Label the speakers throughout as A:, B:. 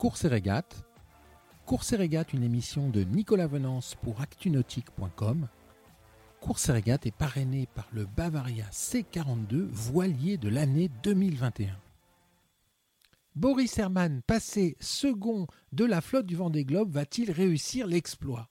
A: Course et régate. Course et régate, une émission de Nicolas Venance pour actunautique.com. Course et régate est parrainée par le Bavaria C42, voilier de l'année 2021. Boris Herman, passé second de la flotte du Vendée Globe, va-t-il réussir l'exploit?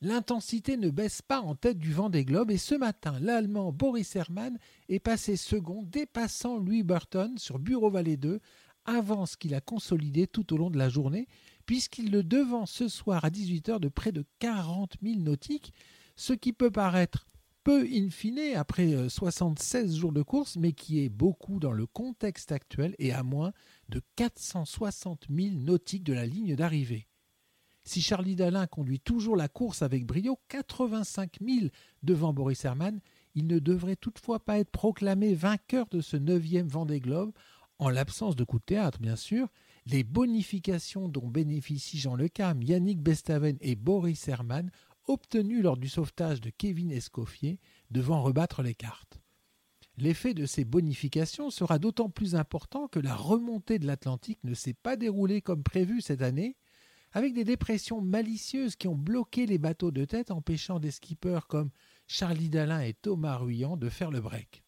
A: L'intensité ne baisse pas en tête du Vendée Globe et ce matin, l'Allemand Boris Herman est passé second, dépassant Louis Burton sur Bureau Vallée 2, avance qu'il a consolidé tout au long de la journée, puisqu'il le devance ce soir à 18h de près de 40 000 nautiques, ce qui peut paraître peu in fine après 76 jours de course, mais qui est beaucoup dans le contexte actuel et à moins de 460 000 nautiques de la ligne d'arrivée. Si Charlie Dalin conduit toujours la course avec brio, 85 000 devant Boris Herman, il ne devrait toutefois pas être proclamé vainqueur de ce neuvième Vendée Globe, en l'absence de coup de théâtre bien sûr. Les bonifications dont bénéficient Jean Lecam, Yannick Bestaven et Boris Herman, obtenues lors du sauvetage de Kevin Escoffier, devant rebattre les cartes. L'effet de ces bonifications sera d'autant plus important que la remontée de l'Atlantique ne s'est pas déroulée comme prévu cette année, avec des dépressions malicieuses qui ont bloqué les bateaux de tête, empêchant des skippers comme Charlie Dalin et Thomas Ruyant de faire le break.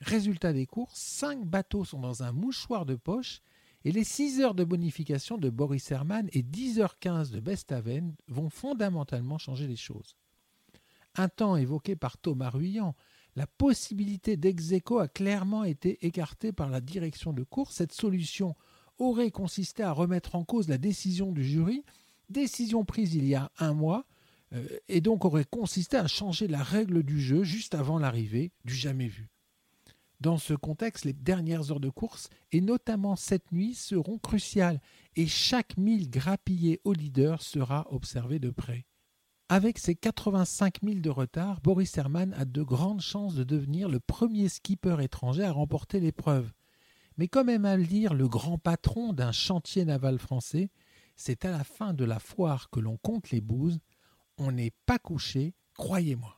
A: Résultat des courses, cinq bateaux sont dans un mouchoir de poche et les 6 heures de bonification de Boris Herman et 10h15 de Bestaven vont fondamentalement changer les choses. Un temps évoqué par Thomas Ruyant, la possibilité dex a clairement été écartée par la direction de course. Cette solution aurait consisté à remettre en cause la décision du jury, décision prise il y a un mois, euh, et donc aurait consisté à changer la règle du jeu juste avant l'arrivée du jamais vu. Dans ce contexte, les dernières heures de course, et notamment cette nuit, seront cruciales, et chaque mille grappillé au leader sera observé de près. Avec ses 85 000 de retard, Boris Herman a de grandes chances de devenir le premier skipper étranger à remporter l'épreuve. Mais comme aime à le dire le grand patron d'un chantier naval français, c'est à la fin de la foire que l'on compte les bouses. On n'est pas couché, croyez-moi.